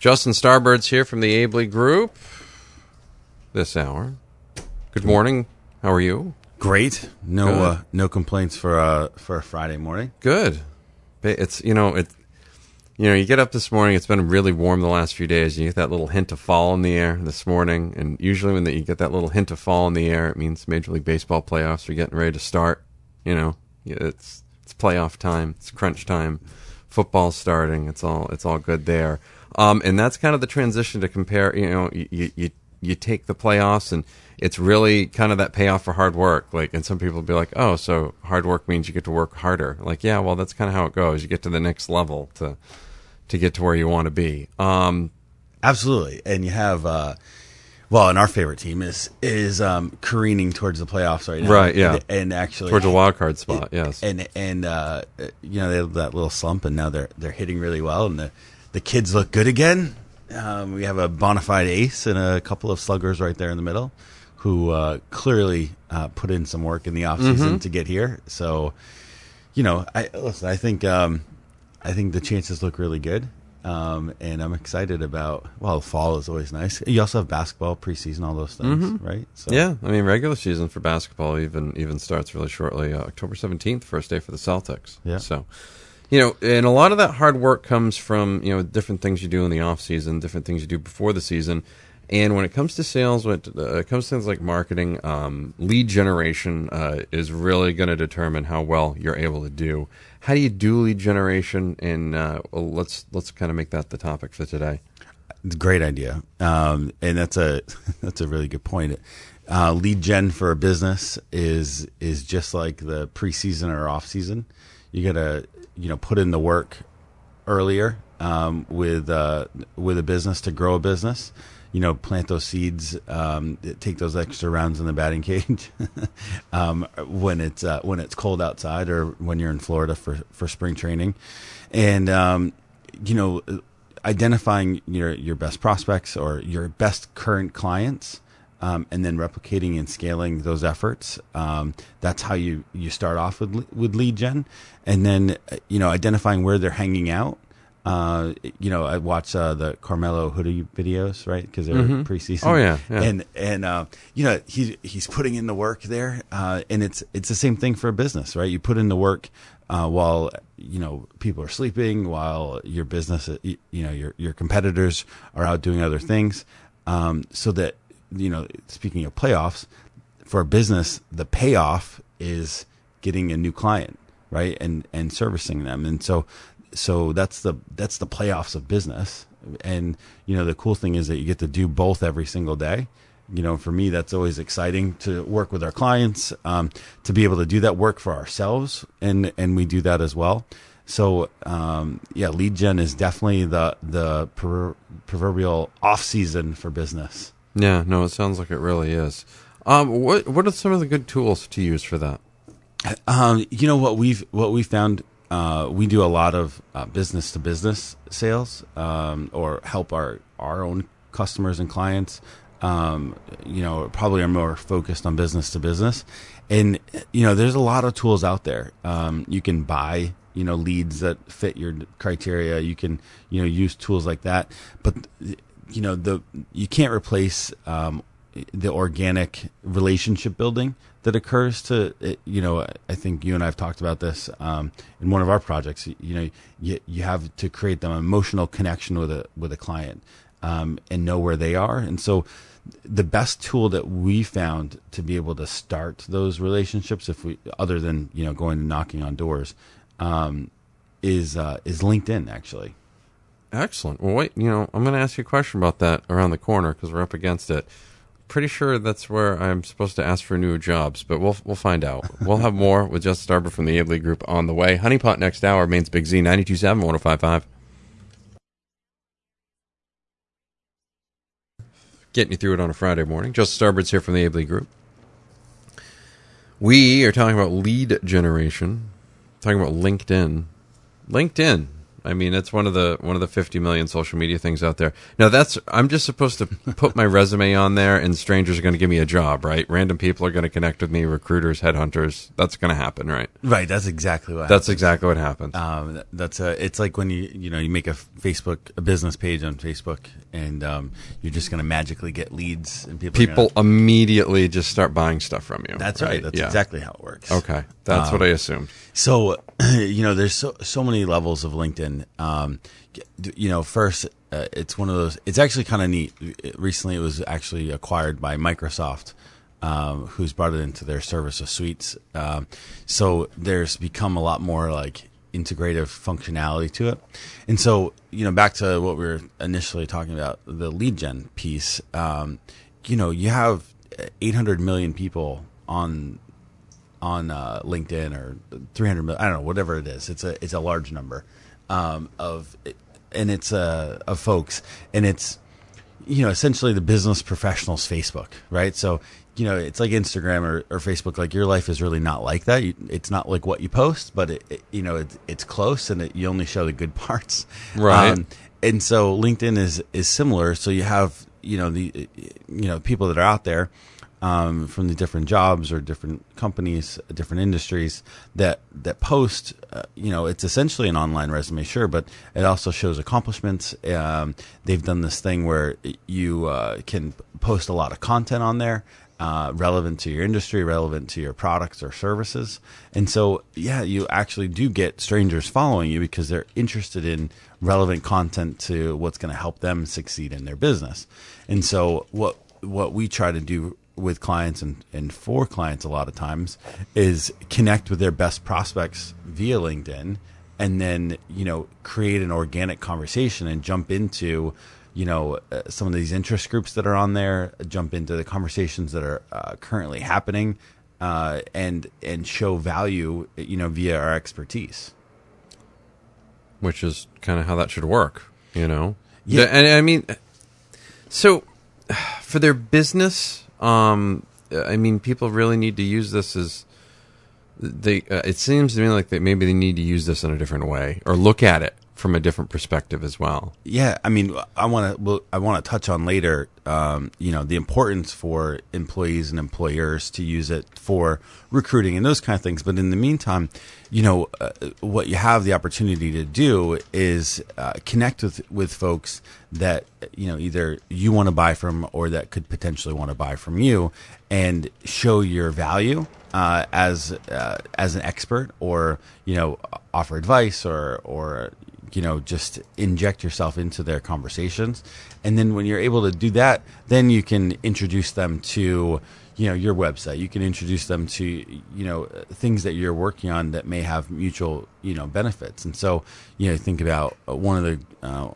Justin Starbird's here from the AEBLI Group this hour. Good morning. How are you? Great. No uh, no complaints for uh, for a Friday morning. Good. It's you know it. You know, you get up this morning. It's been really warm the last few days. and You get that little hint of fall in the air this morning, and usually when the, you get that little hint of fall in the air, it means Major League Baseball playoffs are getting ready to start. You know, it's it's playoff time. It's crunch time. Football's starting. It's all it's all good there. Um, and that's kind of the transition to compare. You know, you you you, take the playoffs and. It's really kind of that payoff for hard work. Like, and some people will be like, "Oh, so hard work means you get to work harder." Like, yeah, well, that's kind of how it goes. You get to the next level to to get to where you want to be. Um, Absolutely. And you have uh, well, and our favorite team is is um, careening towards the playoffs right now. Right, yeah. And, and actually towards a wild card spot. Yes. and and uh, you know they had that little slump, and now they're they're hitting really well, and the the kids look good again. Um, we have a bona fide ace and a couple of sluggers right there in the middle, who uh, clearly uh, put in some work in the offseason Mm-hmm. to get here. So, you know, I listen. I think um, I think the chances look really good. Um, and I'm excited about. Well, fall is always nice. You also have basketball preseason, all those things, right? So, Mm-hmm. yeah, I mean, regular season for basketball even even starts really shortly. Uh, October seventeenth, first day for the Celtics. Yeah. So, you know, and a lot of that hard work comes from you know different things you do in the off season, different things you do before the season. And when it comes to sales, when it, uh, it comes to things like marketing, um, lead generation uh, is really going to determine how well you're able to do. How do you do lead generation? And uh, well, let's let's kind of make that the topic for today. Great idea, um, and that's a that's a really good point. Uh, lead gen for a business is is just like the preseason or off season. You gotta you know put in the work earlier um, with uh, with a business to grow a business. You know, plant those seeds, um, take those extra rounds in the batting cage um, when it's uh, when it's cold outside or when you're in Florida for for spring training, and um, you know, identifying your your best prospects or your best current clients. Um, and then replicating and scaling those efforts. Um, that's how you, you start off with with lead gen, and then you know identifying where they're hanging out. Uh, you know, I watch uh, the Carmelo Hoodie videos, right? Because they're preseason. Oh, yeah, yeah. and and uh, you know he's he's putting in the work there, uh, and it's it's the same thing for a business, right? You put in the work uh, while you know people are sleeping, while your business, you, you know, your your competitors are out doing other things, um, so that you know. Speaking of playoffs, for a business, the payoff is getting a new client, right, and and servicing them, and so so that's the that's the playoffs of business. And you know the cool thing is that you get to do both every single day. You know for me that's always exciting to work with our clients um, to be able to do that work for ourselves. And and we do that as well. So um, yeah lead gen is definitely the the per, proverbial off season for business Yeah, no, it sounds like it really is. Um, what what are some of the good tools to use for that? Um, you know what we've what we found. Uh, we do a lot of business to business sales, um, or help our our own customers and clients. Um, you know, probably are more focused on business to business, and you know, there's a lot of tools out there. Um, you can buy you know leads that fit your criteria. You can you know use tools like that, but you know the you can't replace um, the organic relationship building that occurs to you know I think you and I have talked about this um, in one of our projects. You know you, you have to create the emotional connection with a with a client um, and know where they are. And so the best tool that we found to be able to start those relationships if we other than you know going and knocking on doors um, is uh, is LinkedIn actually Excellent. Well, wait, you know, I'm going to ask you a question about that around the corner because we're up against it. Pretty sure that's where I'm supposed to ask for new jobs, but we'll we'll find out. we'll have more with Justin Starbird from the AEBLI Group on the way. Honeypot next hour, Maine's Big Z, 927 1055. Getting you through it on a Friday morning. Justin Starbird's here from the AEBLI Group. We are talking about lead generation, talking about LinkedIn. LinkedIn, I mean, it's one of the one of the 50 million social media things out there. Now, that's I'm just supposed to put my resume on there, and strangers are going to give me a job, right? Random people are going to connect with me, recruiters, headhunters. That's going to happen, right? Right. That's exactly what. That's exactly what happens. Um, that's a, it's like when you you know you make a Facebook a business page on Facebook and um, you're just going to magically get leads and people people gonna- immediately just start buying stuff from you. that's right. That's Yeah. exactly how it works. Okay, that's what I assumed. So, you know, there's so so many levels of LinkedIn. Um, you know, first, uh, it's one of those. It's actually kind of neat. Recently, it was actually acquired by Microsoft, um, who's brought it into their service of suites. Um, so there's become a lot more like integrative functionality to it. And so, you know, back to what we were initially talking about, the lead gen piece. Um, you know, you have 800 million people on on uh, LinkedIn or 300 million, I don't know, whatever it is. It's a it's a large number um, of, and it's uh, of folks, and it's you know essentially the business professionals Facebook, right? So you know it's like Instagram or, or Facebook. Like your life is really not like that. You, it's not like what you post, but it, it- you know it, it's close, and it, you only show the good parts, Um, Right. and so LinkedIn is is similar. So you have you know the you know people that are out there um, from the different jobs or different companies, different industries that that post. Uh, you know, it's essentially an online resume, sure, but it also shows accomplishments. Um, they've done this thing where you uh, can post a lot of content on there. Uh, relevant to your industry, relevant to your products or services. And so, yeah, you actually do get strangers following you because they're interested in relevant content to what's going to help them succeed in their business. And so, what what we try to do with clients and, and for clients a lot of times is connect with their best prospects via LinkedIn and then, you know, create an organic conversation and jump into, you know, uh, some of these interest groups that are on there, jump into the conversations that are uh, currently happening uh, and and show value, you know, via our expertise. which is kind of how that should work, you know. Yeah. The- and I mean, so for their business, um, I mean, people really need to use this as they. Uh, it seems to me like that maybe they need to use this in a different way or look at it from a different perspective as well. Yeah, I mean, I want to. Well, I want to touch on later. Um, you know, the importance for employees and employers to use it for recruiting and those kind of things. But in the meantime, you know, uh, what you have the opportunity to do is uh, connect with with folks that you know either you want to buy from or that could potentially want to buy from you, and show your value uh, as uh, as an expert, or you know, offer advice or or you know just inject yourself into their conversations. And then when you're able to do that then you can introduce them to you know your website. You can introduce them to you know things that you're working on that may have mutual you know benefits. And so you know think about uh, one of the uh,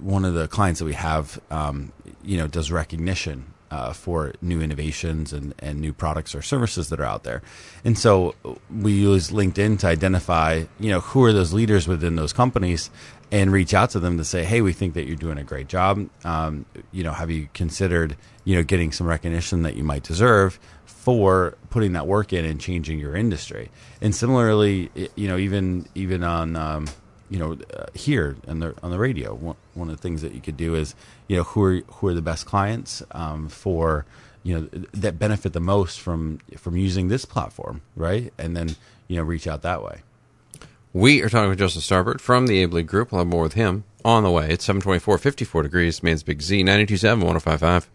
one of the clients that we have um, you know does recognition uh, for new innovations and, and new products or services that are out there. And so we use LinkedIn to identify, you know, who are those leaders within those companies and reach out to them to say, hey, we think that you're doing a great job. Um, you know, have you considered, you know, getting some recognition that you might deserve for putting that work in and changing your industry? And similarly, you know, even even on um, you know, uh, here on the on the radio, one, one of the things that you could do is, you know, who are who are the best clients um, for, you know, that benefit the most from from using this platform, right? And then you know, reach out that way. We are talking with Joseph Starbird from the AEBLI Group. We'll have more with him on the way. It's 724, 54 degrees, Maine's Big Z, 927, 1055.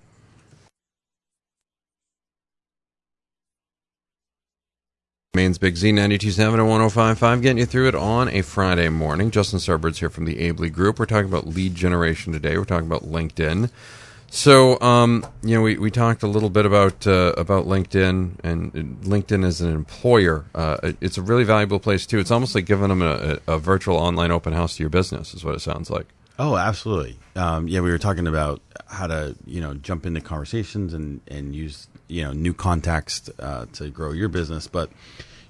Maine's Big Z 927 and 1055, getting you through it on a Friday morning. Justin Starbird's here from the AEBLI Group. We're talking about lead generation today. We're talking about LinkedIn. So, um, you know, we, we talked a little bit about uh, about LinkedIn and LinkedIn as an employer. Uh, it- it's a really valuable place too. It's almost like giving them a, a, a virtual online open house to your business, is what it sounds like. Oh, absolutely. Um, yeah, we were talking about how to you know jump into conversations and and use you know new context uh, to grow your business. But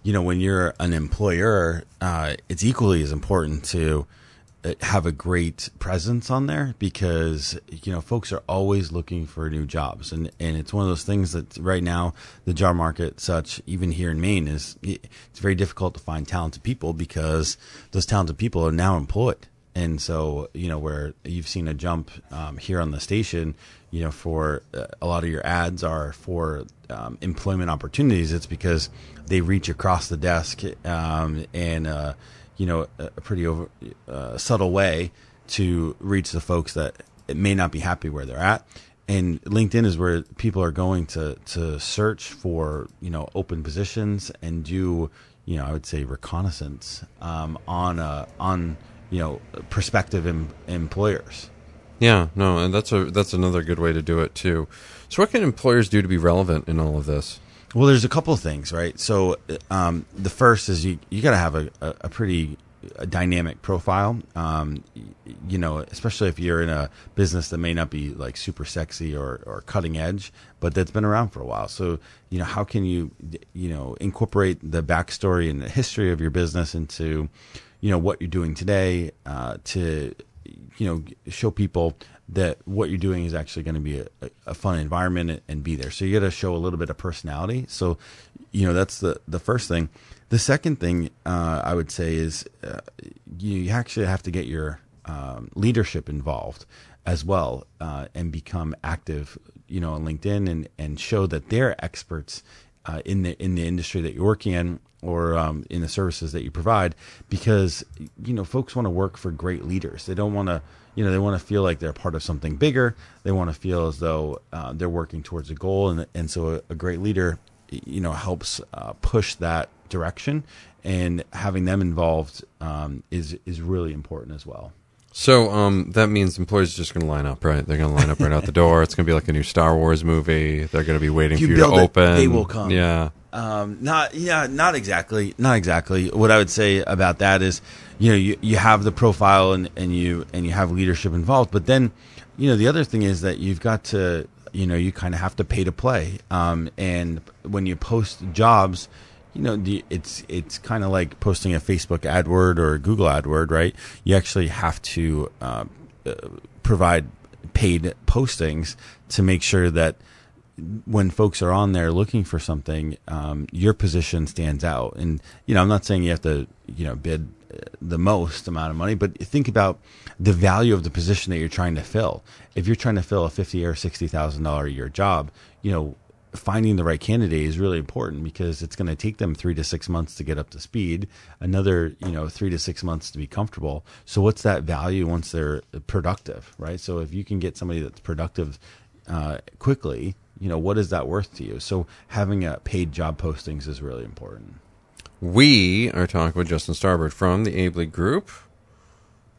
you know when you're an employer, uh, it's equally as important to uh, have a great presence on there because you know folks are always looking for new jobs and and it's one of those things that right now the job market such even here in Maine is it's very difficult to find talented people because those talented people are now employed and so you know where you've seen a jump um, here on the station you know for uh, a lot of your ads are for um, employment opportunities it's because they reach across the desk um, uh, you know a, pretty over, uh, subtle way to reach the folks that may not be happy where they're at and LinkedIn is where people are going to to search for you know open positions and do you know I would say reconnaissance um, on on you know prospective em- employers. Yeah, no, and that's a that's another good way to do it too. So, what can employers do to be relevant in all of this? Well, there's a couple of things, right? So, um, the first is you you got to have a, a, a pretty a dynamic profile. Um, you know, especially if you're in a business that may not be like super sexy or, or cutting edge, but that's been around for a while. So, you know, how can you, you know, incorporate the backstory and the history of your business into, you know, what you're doing today uh, to, you know, show people that what you're doing is actually going to be a, a, fun environment and be there. So you got to show a little bit of personality. So, you know, that's the the first thing. The second thing uh, I would say is uh, you actually have to get your um, leadership involved as well uh, and become active, you know, on LinkedIn and and show that they're experts uh, in the in the industry that you're working in or um, in the services that you provide because you know folks want to work for great leaders. They don't want to you know they want to feel like they're part of something bigger. They want to feel as though uh, they're working towards a goal, and and so a, a great leader you know helps uh, push that direction, and having them involved um, is is really important as well. So um, that means employees are just going to line up, right? They're going to line up right out the door. It's going to be like a new Star Wars movie. They're going to be waiting You for you to it, open. they will come. Yeah. Um, not yeah, not exactly, not exactly. What I would say about that is, you know, you, you have the profile and, and you and you have leadership involved, but then, you know, the other thing is that you've got to, you know, you kind of have to pay to play. Um, and when you post jobs, you know, it's it's kind of like posting a Facebook AdWord or a Google AdWord, right? You actually have to uh, uh, provide paid postings to make sure that when folks are on there looking for something, um, your position stands out. And you know, I'm not saying you have to, you know, bid uh, the most amount of money, but think about the value of the position that you're trying to fill. If you're trying to fill a fifty or sixty thousand dollar a year job, you know, finding the right candidate is really important because it's going to take them three to six months to get up to speed, another, you know, three to six months to be comfortable. So what's that value once they're productive, right? So if you can get somebody that's productive uh, quickly, you know, what is that worth to you? So having a paid job postings is really important. We are talking with Justin Starbird from the AEBLI Group.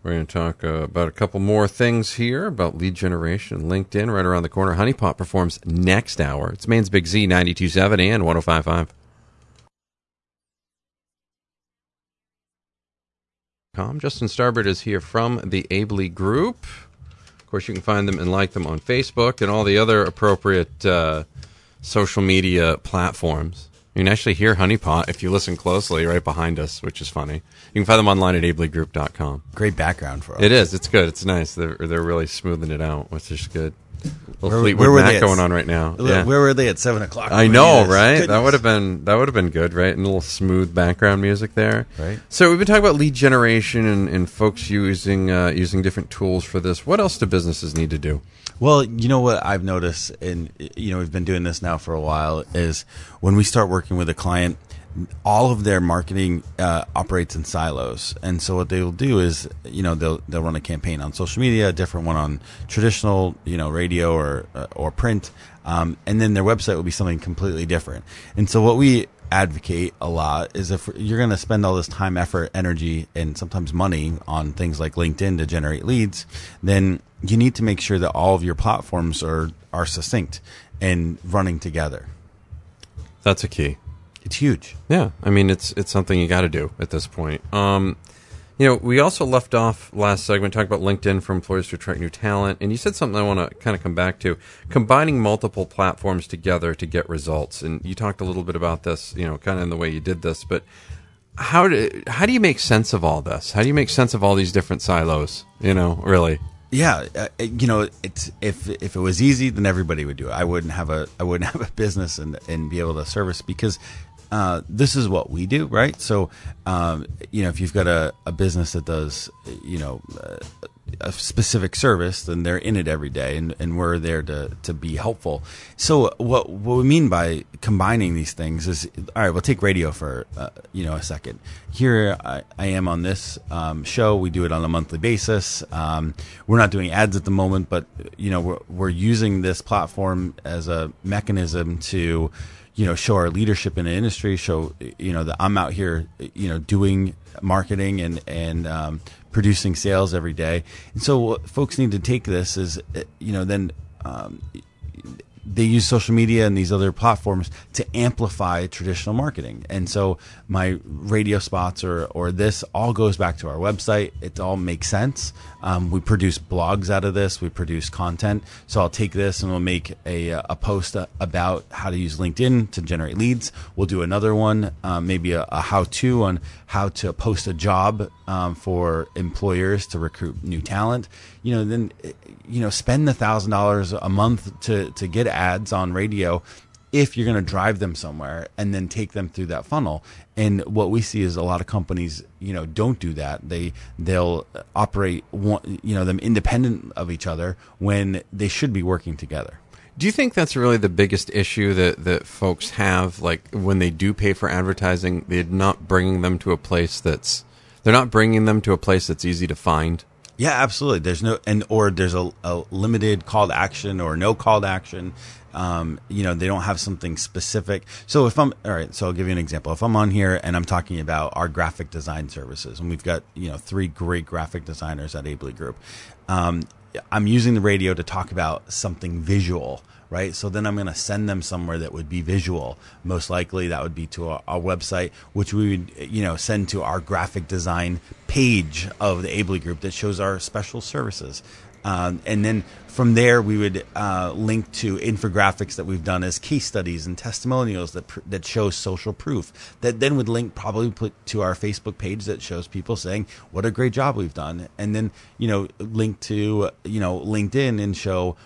We're going to talk uh, about a couple more things here about lead generation, LinkedIn, right around the corner. Honeypot performs next hour. It's Maine's Big Z, 92.7 and 105.5. Com. Justin Starbird is here from the AEBLI Group. Of course, you can find them and like them on Facebook and all the other appropriate uh, social media platforms. You can actually hear Honeypot if you listen closely right behind us, which is funny. You can find them online at aebligroup.com. Great background for us. It is. It's good. It's nice. They're, they're really smoothing it out, which is good. little Where- Fleetwood where were Mac at- going on right now. Yeah. Where were they at seven o'clock? I know, right? That would have been that would have been good, right? And a little smooth background music there, Right. So we've been talking about lead generation and, and folks using uh, using different tools for this. What else do businesses need to do? Well, you know what I've noticed, and you know we've been doing this now for a while, is when we start working with a client, all of their marketing uh, operates in silos, and so what they will do is, you know, they'll they'll run a campaign on social media, a different one on traditional, you know, radio or uh, or print, um, and then their website will be something completely different. And so what we advocate a lot is if you're going to spend all this time, effort, energy, and sometimes money on things like LinkedIn to generate leads, then you need to make sure that all of your platforms are are succinct and running together. That's a key. It's huge. Yeah, I mean it's it's something you got to do at this point. Um, you know, we also left off last segment talking about LinkedIn for employers to attract new talent, and you said something I want to kind of come back to: combining multiple platforms together to get results. And you talked a little bit about this, you know, kind of in the way you did this, but how do how do you make sense of all this? How do you make sense of all these different silos? You know, really. Yeah, uh, you know, it's if if it was easy, then everybody would do it. I wouldn't have a I wouldn't have a business and and be able to service because uh, this is what we do, right? So, um, you know, if you've got a, a business that does, you know, uh, a specific service, then they're in it every day, and, and we're there to, to be helpful. So, what what we mean by combining these things is, all right, we'll take radio for uh, you know a second. Here, I, I am on this um, show. We do it on a monthly basis. Um, we're not doing ads at the moment, but you know, we're we're using this platform as a mechanism to you know show our leadership in the industry show you know that i'm out here you know doing marketing and and um, producing sales every day. And so folks need to take this is you know then um, they use social media and these other platforms to amplify traditional marketing. And so my radio spots or, or this all goes back to our website. It all makes sense. Um, we produce blogs out of this. We produce content. So I'll take this and we'll make a, a post about how to use LinkedIn to generate leads. We'll do another one, um, maybe a, a how to on how to post a job um, for employers to recruit new talent. You know, then eh, you know spend the thousand dollars a month to to get ads on radio if you're going to drive them somewhere and then take them through that funnel and what we see is a lot of companies you know don't do that they they'll operate one, you know them independent of each other when they should be working together do you think that's really the biggest issue that, that folks have? Like when they do pay for advertising, they're not bringing them to a place that's they're not bringing them to a place that's easy to find. Yeah, absolutely. There's no and or there's a, a limited call to action or no call to action. Um, you know, they don't have something specific. So if I'm all right, so I'll give you an example. If I'm on here and I'm talking about our graphic design services, and we've got you know three great graphic designers at AEBLI Group, um, I'm using the radio to talk about something visual right? So then I'm going to send them somewhere that would be visual. Most likely that would be to our, website, which we would, you know, send to our graphic design page of the AEBLI Group that shows our special services. Um, and then from there, we would uh, link to infographics that we've done as case studies and testimonials that pr- that show social proof. That then would link probably to our Facebook page that shows people saying what a great job we've done, and then you know link to you know LinkedIn and show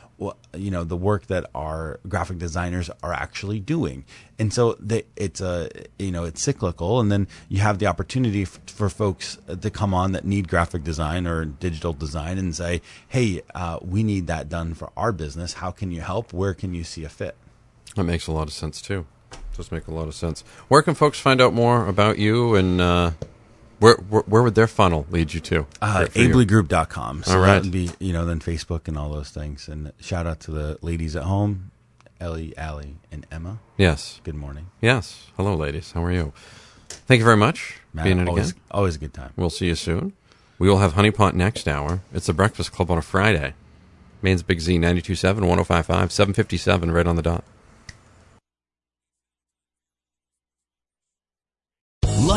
you know the work that our graphic designers are actually doing. And so they, it's a you know it's cyclical and then you have the opportunity f- for folks to come on that need graphic design or digital design and say hey uh, we need that done for our business. How can you help? Where can you see a fit? That makes a lot of sense too. Does make a lot of sense. Where can folks find out more about you and uh where, where, where would their funnel lead you to? Uh, aebligroup.com. So all right. that would be, you know, then Facebook and all those things. And shout out to the ladies at home, Ellie, Allie, and Emma. Yes. Good morning. Yes. Hello, ladies. How are you? Thank you very much Matt, being in always, again. Always a good time. We'll see you soon. We will have Honeypot next hour. It's the Breakfast Club on a Friday. Maine's Big Z 92.7, 105.5, 757, right on the dot.